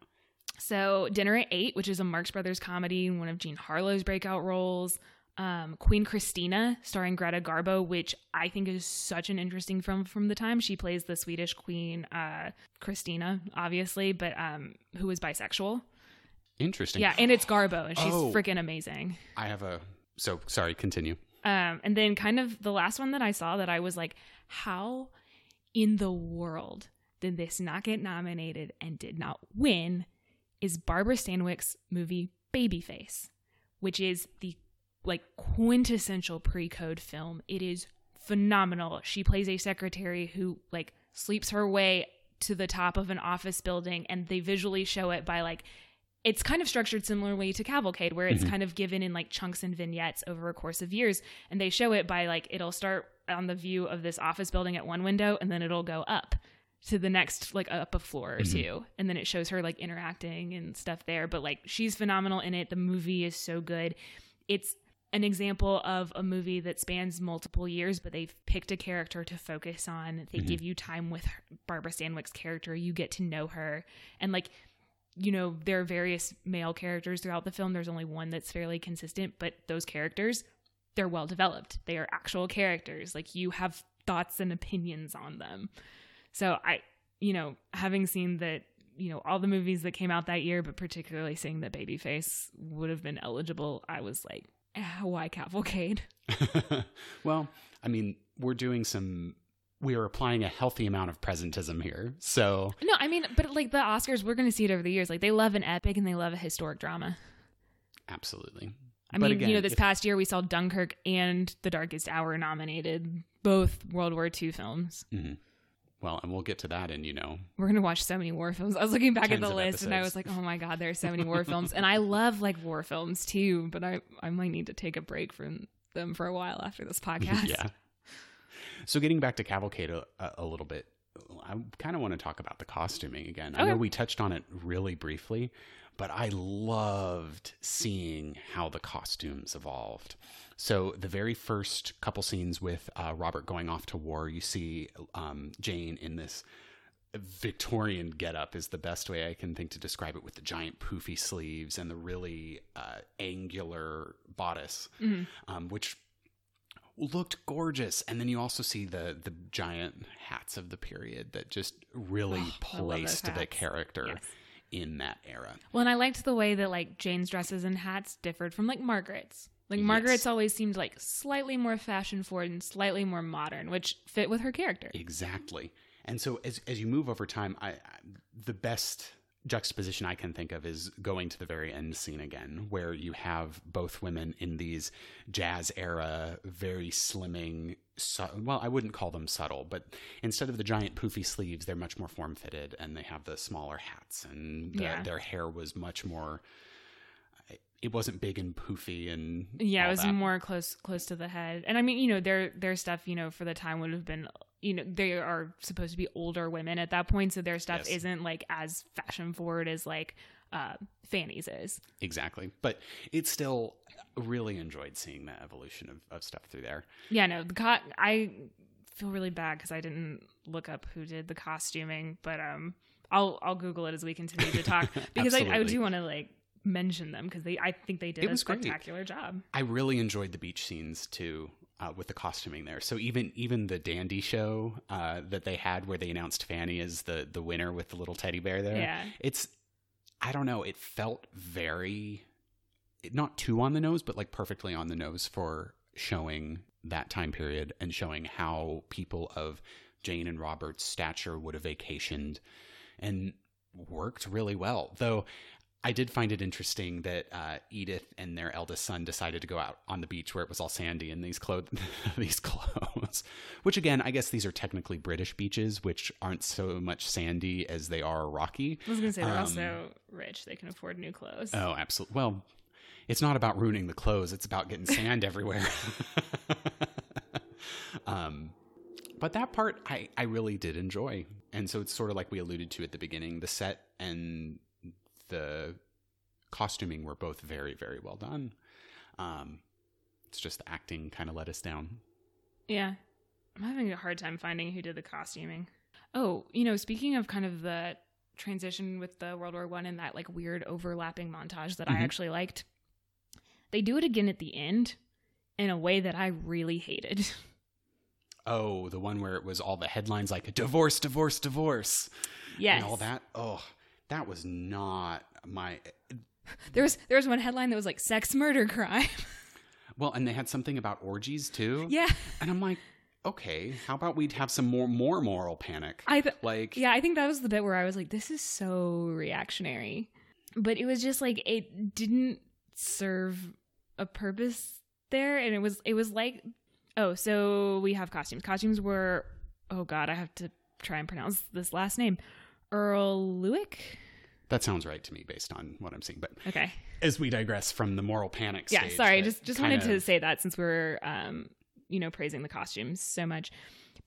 so Dinner at Eight, which is a Marx Brothers comedy and one of Jean Harlow's breakout roles. um, Queen Christina, starring Greta Garbo, which I think is such an interesting film from the time. She plays the Swedish Queen uh, Christina, obviously, but um, who is bisexual. Interesting. Yeah, and it's Garbo, and she's Oh. freaking amazing. I have a. So sorry. Continue. Um, and then kind of the last one that I saw that I was like, how in the world did this not get nominated and did not win? Is Barbara Stanwyck's movie Babyface, which is the like quintessential pre-code film. It is phenomenal. She plays a secretary who like sleeps her way to the top of an office building and they visually show it by like it's kind of structured similarly to Cavalcade, where it's mm-hmm. kind of given in like chunks and vignettes over a course of years. And they show it by like, it'll start on the view of this office building at one window, and then it'll go up to the next, like up a floor or mm-hmm. two. And then it shows her like interacting and stuff there. But like, she's phenomenal in it. The movie is so good. It's an example of a movie that spans multiple years, but they've picked a character to focus on. They mm-hmm. give you time with her, Barbara Stanwyck's character. You get to know her. And like, you know, there are various male characters throughout the film. There's only one that's fairly consistent, but those characters, they're well developed. They are actual characters. Like you have thoughts and opinions on them. So I, you know, having seen that, you know, all the movies that came out that year, but particularly seeing that Babyface would have been eligible, I was like, ah, why Cavalcade? well, I mean, we're doing some. We are applying a healthy amount of presentism here. So No, I mean, but like the Oscars, we're going to see it over the years. Like they love an epic and they love a historic drama. absolutely. I But mean, again, you know, this if- past year we saw Dunkirk and The Darkest Hour nominated, both World War II films. Mhm. Well, and we'll get to that in you know We're gonna watch so many war films. I was looking back at the list and I was like, oh my god, there's so many war films, and I love like war films too. But I I might need to take a break from them for a while after this podcast. yeah. So getting back to Cavalcade a, a, a little bit, I kind of want to talk about the costuming again. I know we touched on it really briefly, but I loved seeing how the costumes evolved. So the very first couple scenes with uh, Robert going off to war, you see um, Jane in this Victorian getup is the best way I can think to describe it with the giant poofy sleeves and the really uh, angular bodice, um, which looked gorgeous. And then you also see the the giant hats of the period that just really Oh, I love those placed the character Yes. in that era. Well, and I liked the way that like Jane's dresses and hats differed from like Margaret's. Like Margaret's Yes. always seemed like slightly more fashion forward and slightly more modern, which fit with her character. Exactly. And so as as you move over time, I, I the best juxtaposition I can think of is going to the very end scene again, where you have both women in these jazz era, very slimming. Su- well, I wouldn't call them subtle, but instead of the giant poofy sleeves, they're much more form fitted, and they have the smaller hats, and the, Yeah. their hair was much more. It wasn't big and poofy, and Yeah, it was that. more close close to the head. And I mean, you know, their their stuff, you know, for the time would have been you know, they are supposed to be older women at that point, so their stuff Yes. isn't like as fashion forward as like uh Fanny's is. exactly. But it's still really enjoyed seeing that evolution of, of stuff through there. Yeah, no, the co- I feel really bad because I didn't look up who did the costuming, but um, I'll I'll Google it as we continue to talk because I, I do want to like mention them because they I think they did It a was great. spectacular job. I really enjoyed the beach scenes too, uh, with the costuming there. So even even the dandy show uh, that they had, where they announced Fanny as the the winner with the little teddy bear there. Yeah. it's I don't know. It felt very not too on the nose, but like perfectly on the nose for showing that time period and showing how people of Jane and Robert's stature would have vacationed and worked really well. Though I did find it interesting that uh, Edith and their eldest son decided to go out on the beach where it was all sandy in these clothes. these clothes, which again, I guess these are technically British beaches, which aren't so much sandy as they are rocky. I was gonna say they're Um, also rich; they can afford new clothes. Oh, absolutely. Well, it's not about ruining the clothes; it's about getting sand everywhere. um, but that part I I really did enjoy, and so it's sort of like we alluded to at the beginning. The set and the costuming were both very very well done. Um, it's just the acting kind of let us down. Yeah. I'm having a hard time finding who did the costuming. Oh, you know, speaking of kind of the transition with the World War One and that like weird overlapping montage that Mhm. I actually liked, they do it again at the end. in a way that I really hated. Oh, the one where it was all the headlines like divorce, divorce, divorce, Yes. and all that. Oh, that was not my. There was there was one headline that was like sex murder crime. Well, and they had something about orgies too. yeah. and I'm like, okay, how about we'd have some more more moral panic? I th- like, yeah, I think that was the bit where I was like, this is so reactionary. But it was just like it didn't serve a purpose there and it was it was like oh, so we have costumes. Costumes were oh god, I have to try and pronounce this last name. Earl Luick? that sounds right to me based on what I'm seeing. But Okay. as we digress from the moral panic, yeah sorry just just wanted to say that since we're um you know praising the costumes so much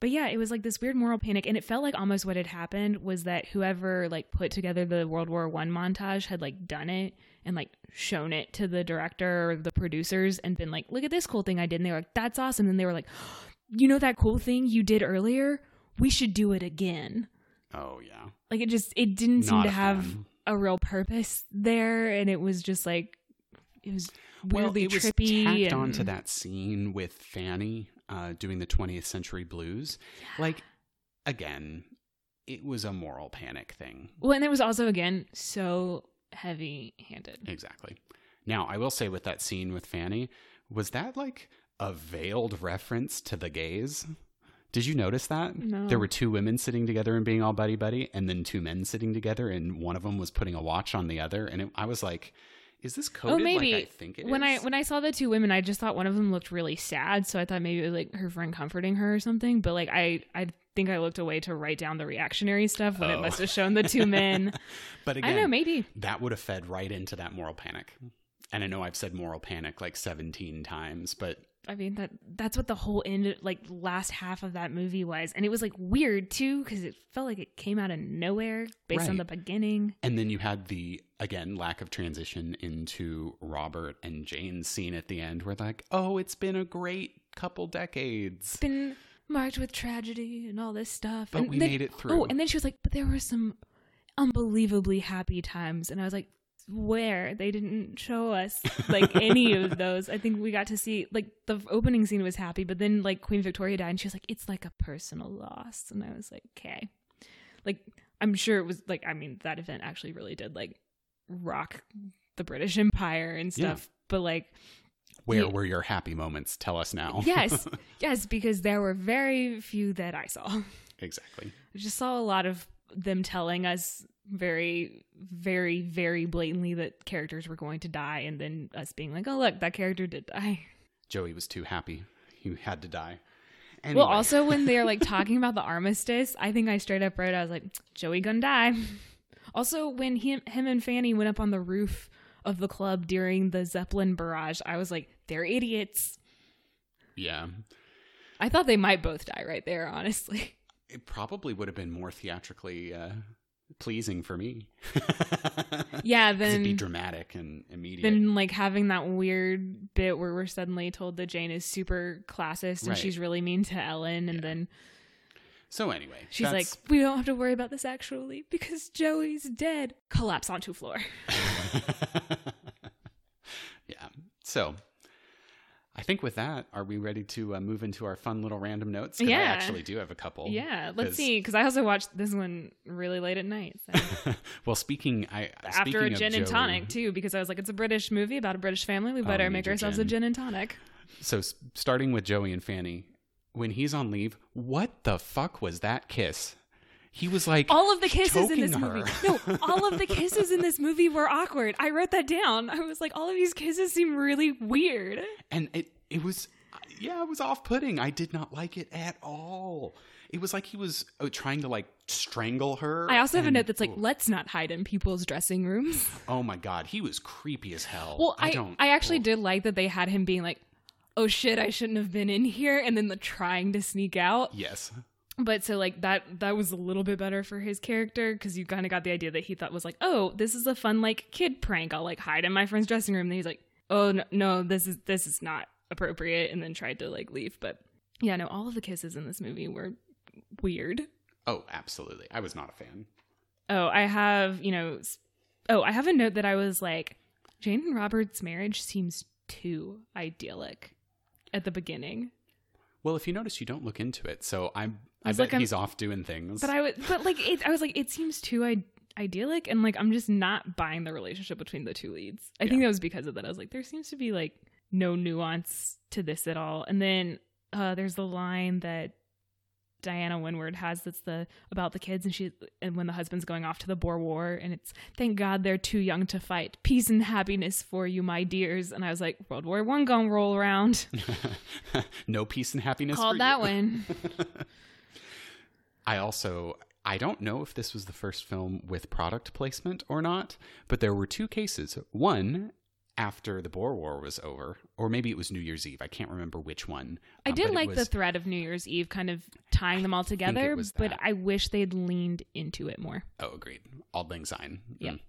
but yeah it was like this weird moral panic and it felt like almost what had happened was that whoever like put together the world war one montage had like done it and like shown it to the director or the producers and been like look at this cool thing i did and they were like that's awesome and they were like you know that cool thing you did earlier we should do it again Oh yeah, like it just it didn't seem to a have fan. a real purpose there and it was just like it was weirdly well, it was trippy tacked and onto that scene with Fanny uh, doing the 20th Century Blues. Like, again, it was a moral panic thing. well and it was also again so heavy handed Exactly. Now, I will say with that scene with Fanny, was that like a veiled reference to the gays? Did you notice that? No. There were two women sitting together and being all buddy buddy, and then two men sitting together, and one of them was putting a watch on the other. And it, I was like, is this oh, coded oh maybe like I think it is? when i when i saw the two women i just thought one of them looked really sad so i thought maybe it was like her friend comforting her or something but like i i think i looked away to write down the reactionary stuff when Oh. it must have shown the two men but i again, don't know maybe that would have fed right into that moral panic. And I know I've said moral panic like 17 times, but I mean that that's what the whole end like last half of that movie was, and it was like weird too because it felt like it came out of nowhere based on the beginning. And then you had the again lack of transition into Robert and Jane's scene at the end, where like, "Oh, it's been a great couple decades." It's been marked with tragedy and all this stuff, But and we then- made it through. Oh, through. and then she was like, "But there were some unbelievably happy times," and I was like. Where they didn't show us like any of those. I think we got to see like the opening scene was happy, but then like Queen Victoria died, and she was like, "It's like a personal loss," and I was like, "Okay." Like I'm sure it was like I mean that event actually really did like rock the British Empire and Yeah. stuff, but like Where Yeah. were your happy moments? Tell us now. yes, yes, because there were very few that I saw. exactly. I just saw a lot of them telling us very, very, very blatantly that characters were going to die, and then us being like, "Oh, look, that character did die." Joey was too happy. He had to die. Well, also when they're like talking about the armistice, I think I straight up wrote, I was like, "Joey gonna die." Also, when him, him and Fanny went up on the roof of the club during the Zeppelin barrage, I was like, "They're idiots." yeah, I thought they might both die right there, honestly. It probably would have been more theatrically uh, pleasing for me. Yeah, it'd be dramatic and immediate. then like having that weird bit where we're suddenly told that Jane is super classist and Right. she's really mean to Ellen, and Yeah. then so anyway, she's like, "We don't have to worry about this actually because Joey's dead." Collapse onto floor. yeah. So, I think with that, are we ready to uh, move into our fun little random notes? Yeah. I actually do have a couple. Yeah, let's 'cause- see. Because I also watched this one really late at night. So. well, speaking, I After speaking a of gin and Joey- tonic too, because I was like, it's a British movie about a British family. We better you make ourselves a gin. gin and tonic. So, starting with Joey and Fanny, when he's on leave, what the fuck was that kiss? He was like All of the kisses in this choking movie. No, all of the kisses in this movie were awkward. I wrote that down. I was like, all of these kisses seem really weird. and it it was yeah it was off-putting i did not like it at all it was like he was uh, trying to like strangle her I also have a note that's like, let's not hide in people's dressing rooms. oh my god he was creepy as hell Well, I, I, don't I actually oh. did like that they had him being like, oh shit, I shouldn't have been in here, and then the trying to sneak out. yes But so like that that was a little bit better for his character because you kind of got the idea that he thought was like, oh, this is a fun like kid prank. I'll like hide in my friend's dressing room. And he's like, oh no, no, this is this is not appropriate, and then tried to like leave. But yeah, no, all of the kisses in this movie were weird. oh absolutely i was not a fan Oh, I have you know, oh, I have a note that I was like, Jane and Robert's marriage seems too idyllic. at the beginning. Well, if you notice, you don't look into it, so I'm. I, was bet like, I'm- he's off doing things. But I would, but like, it, I was like, it seems too I- idyllic, and like, I'm just not buying the relationship between the two leads. I think that was because of that. I was like, there seems to be like no nuance to this at all. And then uh there's the line that Diana Wynyard has that's the about the kids, and she and when the husband's going off to the Boer War, and it's thank God they're too young to fight. Peace and happiness for you, my dears. And I was like, World War One gonna roll around. no peace and happiness. for Called that one. I also I don't know if this was the first film with product placement or not, but there were two cases. One after the Boer War was over, or maybe it was New Year's Eve. I can't remember which one. I Um, did like the thread of New Year's Eve kind of tying them all together, but. I wish they'd leaned into it more. Oh, agreed. Auld Lang Syne. Yeah. Mm.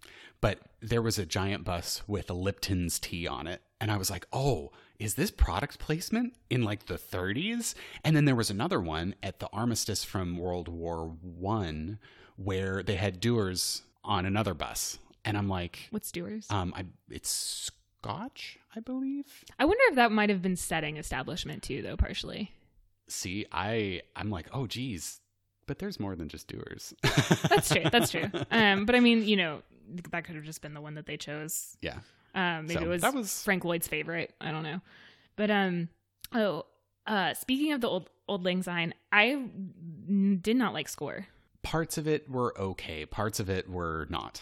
But there was a giant bus with a Lipton's tea on it. And I was like, oh, is this product placement in like the 30s? And then there was another one at the armistice from World War One where they had Dewar's on another bus. And I'm like, What's Dewar's? um, I, it's Scotch, I believe. I wonder if that might have been setting establishment too, though, partially. See, I, I'm like, oh, geez. But there's more than just Dewar's. That's true. That's true. Um, but I mean, you know, that could have just been the one that they chose. yeah. Um, maybe So, it was, that was- Frank Lloyd's favorite. I don't know. But um, oh, uh, speaking of the old Auld Lang Syne, I n- did not like score. parts of it were okay parts of it were not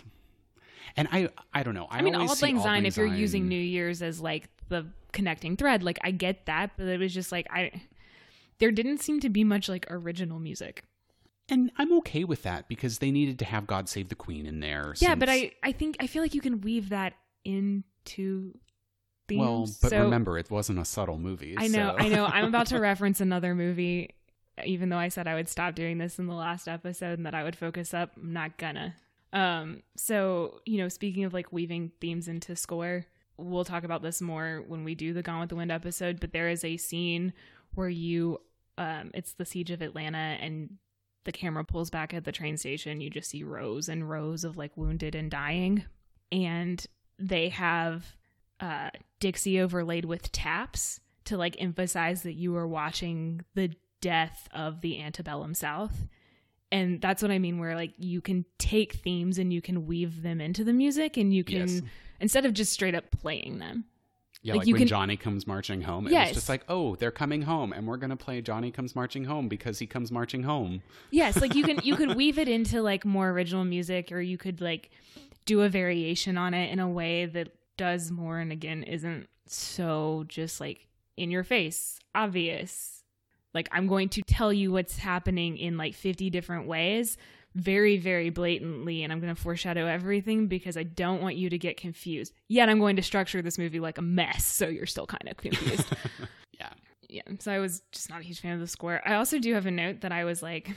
and i i don't know i, I, mean, see Lang Syne. If you're using New Year's as like the connecting thread, like I get that, but it was just like I. There didn't seem to be much like original music. and i'm okay with that because they needed to have god save the queen in there Yeah, but I I think I feel like you can weave that into themes. well but so remember it wasn't a subtle movie I know, so- I know. I'm about to reference another movie, even though I said I would stop doing this in the last episode and that I would focus up. I'm not gonna. Um, so you know, speaking of like weaving themes into score, we'll talk about this more when we do the Gone with the Wind episode. But there is a scene where you, um, it's the siege of Atlanta and. The camera pulls back at the train station. You just see rows and rows of like wounded and dying. And they have uh, Dixie overlaid with taps to like emphasize that you are watching the death of the antebellum South. And that's what I mean, where like you can take themes and you can weave them into the music and you can, Yes. instead of just straight up playing them. yeah like, like, when can- johnny comes marching home Yes. was just like oh they're coming home and we're gonna play johnny comes marching home because he comes marching home Yes, like you can you could weave it into like more original music or you could like do a variation on it in a way that does more and again isn't so just like in your face, obvious. Like I'm going to tell you what's happening in like 50 different ways very very blatantly and I'm going to foreshadow everything because I don't want you to get confused. Yet I'm going to structure this movie like a mess so you're still kind of confused yeah yeah so i was just not a huge fan of the score i also do have a note that i was like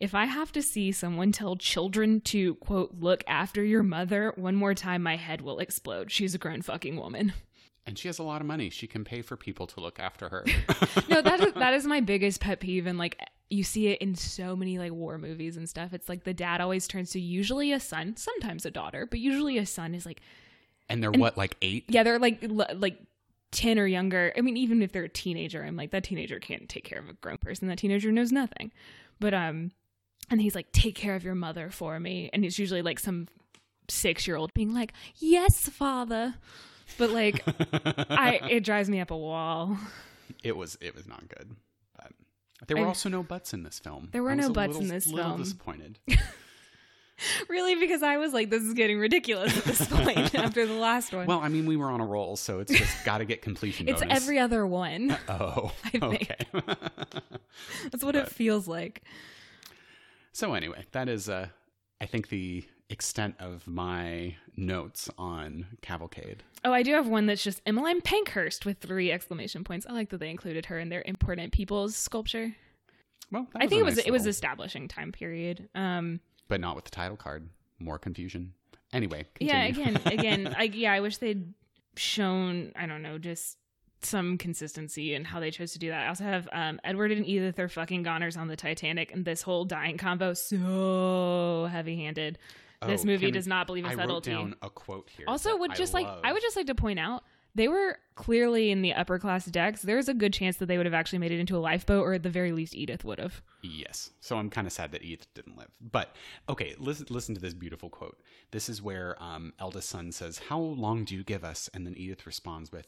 if i have to see someone tell children to quote look after your mother one more time my head will explode. She's a grown fucking woman. And she has a lot of money. She can pay for people to look after her. No that is that is my biggest pet peeve and like you see it in so many like war movies and stuff. It's like the dad always turns to usually a son sometimes a daughter but usually a son is like and they're what like eight? Yeah they're like like 10 or younger. I mean even if they're a teenager i'm like that teenager can't take care of a grown person. That teenager knows nothing but um and he's like take care of your mother for me. And it's usually like some six year old being like yes father. But like i it drives me up a wall. It was it was not good. But there were also no butts in this film. There were no butts little- in this little film. disappointed really because i was like this is getting ridiculous at this point after the last one Well, I mean, we were on a roll, so it's just got to get completion it's bonus. every other one Oh, I think. okay. that's what it feels like so anyway, that is, uh, I think, the extent of my notes on Cavalcade. Oh, I do have one that's just Emmeline Pankhurst with three exclamation points. I like that they included her in their important people's sculpture. Well, I think a it was nice it was establishing time period. Um, but not with the title card. More confusion. Anyway, yeah, again, again, I yeah, I wish they'd shown I don't know just some consistency in how they chose to do that. I also have um, Edward and Edith are fucking goners on the Titanic, and this whole dying combo so heavy handed. This Oh, movie does not believe in I wrote subtlety. down a quote here. Also, would I just like I would just like to point out they were clearly in the upper class decks. There's a good chance that they would have actually made it into a lifeboat, or at the very least, Edith would have. Yes. So I'm kind of sad that Edith didn't live. But okay, listen listen to this beautiful quote. This is where um, eldest son says, "How long do you give us?" And then Edith responds with,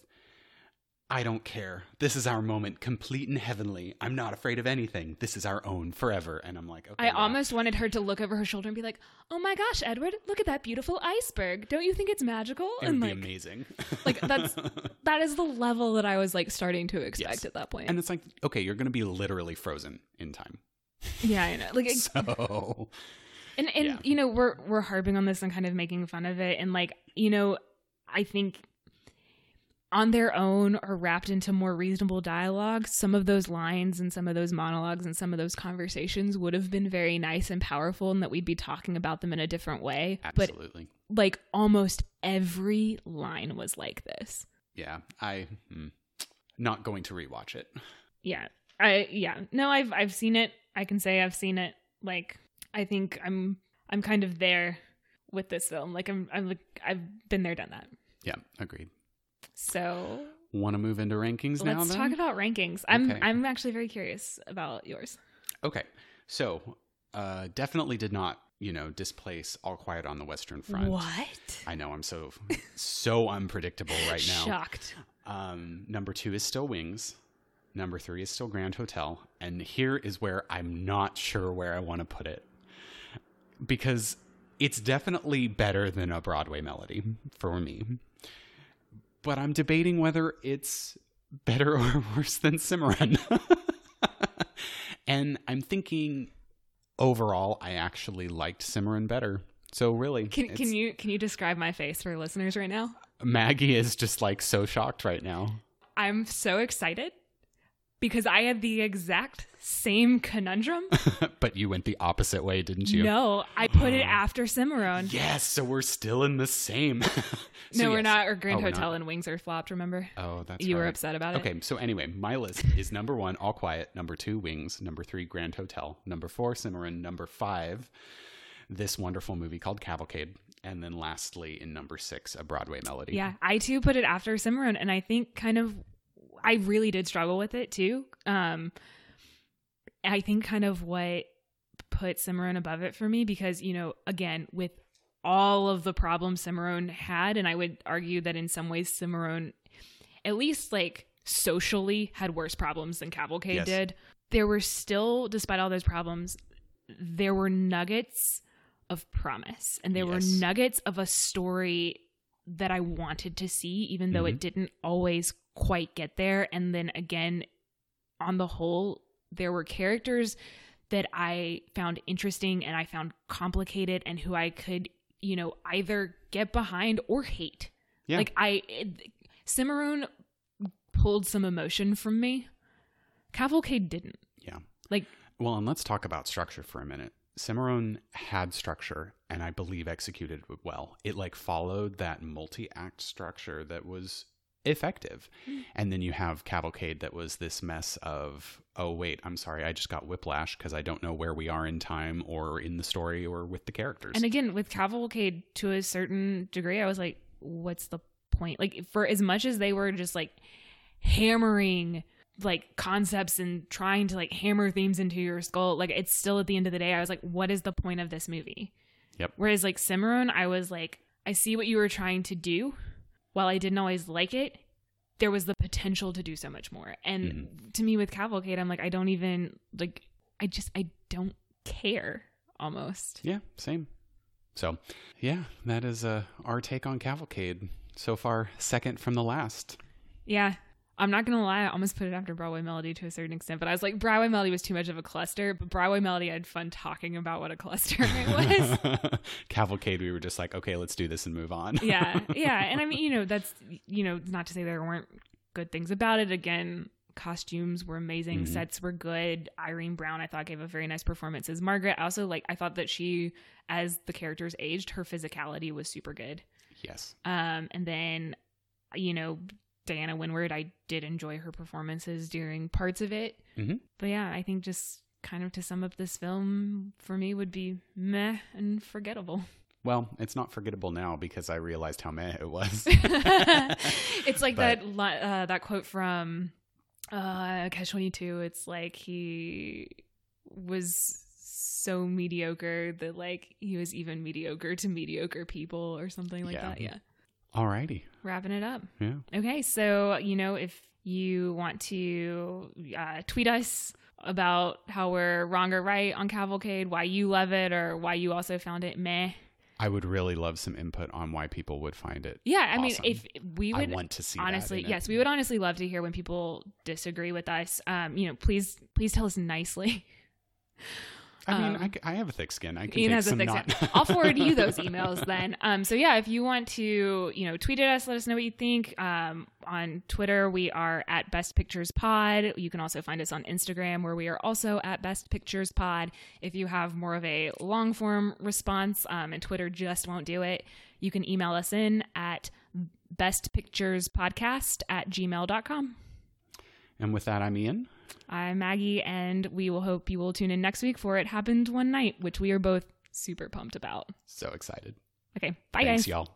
"I don't care. This is our moment, complete and heavenly. I'm not afraid of anything. This is our own forever." And I'm like, okay. I yeah. almost wanted her to look over her shoulder and be like, "Oh my gosh, Edward, look at that beautiful iceberg! Don't you think it's magical?" It and would be amazing. like that's that is the level that I was like starting to expect Yes. at that point. and it's like, okay, you're going to be literally frozen in time. yeah, I know. Like, So and and Yeah. you know, we're we're harping on this and kind of making fun of it, and like, you know, I think on their own or wrapped into more reasonable dialogue, some of those lines and some of those monologues and some of those conversations would have been very nice and powerful, and that we'd be talking about them in a different way. But absolutely. like almost every line was like this. yeah, I mm, not going to rewatch it. Yeah. I yeah. No, I've I've seen it. I can say I've seen it. Like I think I'm I'm kind of there with this film. Like I'm I'm like I've been there done that. Yeah, agreed. So Want to move into rankings now? let's then? talk about rankings. I'm Okay. I'm actually very curious about yours. Okay. So, uh, definitely did not, you know, displace All Quiet on the Western Front. What? I know I'm so so unpredictable right now. Shocked. Um, number two is still Wings. Number three is still Grand Hotel, and here is where I'm not sure where I want to put it because it's definitely better than a Broadway melody for me. But I'm debating whether it's better or worse than Cimarron. and I'm thinking overall, I actually liked Cimarron better. So really, Can can you can you describe my face for listeners right now? Maggie is just like so shocked right now. I'm so excited because I had the exact same conundrum. but you went the opposite way, didn't you? No, I put it oh. after Cimarron. Yes, so we're still in the same. So no, we're yes. not. Or Grand Oh, Hotel and Wings are flopped. Remember? Oh, that's you were upset about it. Okay, so anyway, my list is number one, All Quiet. Number two, Wings. Number three, Grand Hotel. Number four, Cimarron. Number five, this wonderful movie called Cavalcade. And then lastly, in number six, a Broadway melody. Yeah, I too put it after Cimarron, and I think kind of, I really did struggle with it too. Um, I think kind of what put Cimarron above it for me because you know, again, with all of the problems Cimarron had, and I would argue that in some ways Cimarron, at least like socially, had worse problems than Cavalcade Yes. did. There were still, despite all those problems, there were nuggets of promise, and there were nuggets of a story that I wanted to see, even though it didn't always quite get there. And then again, on the whole, there were characters that I found interesting and I found complicated and who I could, you know, either get behind or hate. Yeah. Like I, it, Cimarron pulled some emotion from me. Cavalcade didn't. Yeah. Like Well, and let's talk about structure for a minute. Cimarron had structure and I believe executed it well. It like followed that multi-act structure that was effective. Hmm. And then you have Cavalcade that was this mess of, oh wait, I'm sorry, I just got whiplash because I don't know where we are in time or in the story or with the characters. And again, with Cavalcade, to a certain degree, I was like, what's the point? Like, for as much as they were just like hammering like concepts and trying to like hammer themes into your skull, like, it's still at the end of the day, I was like, what is the point of this movie? Yep. Whereas, like, Cimarron, I was like, I see what you were trying to do. While I didn't always like it, there was the potential to do so much more. And to me, with Cavalcade, I'm like, I don't even, like, I just, I don't care almost. yeah, same. So, yeah, that is uh, our take on Cavalcade. So far, second from the last. Yeah. I'm not gonna lie, I almost put it after Broadway Melody to a certain extent, but I was like, Broadway Melody was too much of a cluster, but Broadway Melody I had fun talking about what a cluster it was. Cavalcade, we were just like, okay, let's do this and move on. yeah, yeah. And I mean, you know, that's you know, not to say there weren't good things about it. Again, costumes were amazing, sets were good. Irene Browne, I thought, gave a very nice performance as Margaret. I also like I thought that she, as the characters aged, her physicality was super good. yes. Um, and then, you know, Diana Wynyard, I did enjoy her performances during parts of it. Mhm. But yeah, I think just kind of to sum up this film for me would be meh and forgettable. Well, it's not forgettable now because I realized how meh it was. it's like But- that uh, that quote from uh, Catch Twenty Two. It's like he was so mediocre that like he was even mediocre to mediocre people or something like Yeah. that. Yeah. Alrighty. Wrapping it up. Yeah. Okay, so you know if you want to uh, tweet us about how we're wrong or right on Cavalcade, why you love it, or why you also found it meh. I would really love some input on why people would find it. Yeah, I mean, if we I would want to see honestly in it. yes we would honestly love to hear when people disagree with us um you know please please tell us nicely I mean, um, I I, have a thick skin. I can Ian take has a some thick not- skin. I'll forward you those emails then. Um, so yeah, if you want to, you know, tweet at us, let us know what you think. Um, on Twitter, we are at Best Pictures Pod. You can also find us on Instagram, where we are also at Best Pictures Pod. If you have more of a long form response, um, and Twitter just won't do it, you can email us in at bestpicturespodcast at gmail.com. And with that, I'm Ian. I'm Maggie, and we will hope you will tune in next week for It Happened One Night, which we are both super pumped about. So excited. Okay, bye Thanks, guys. y'all.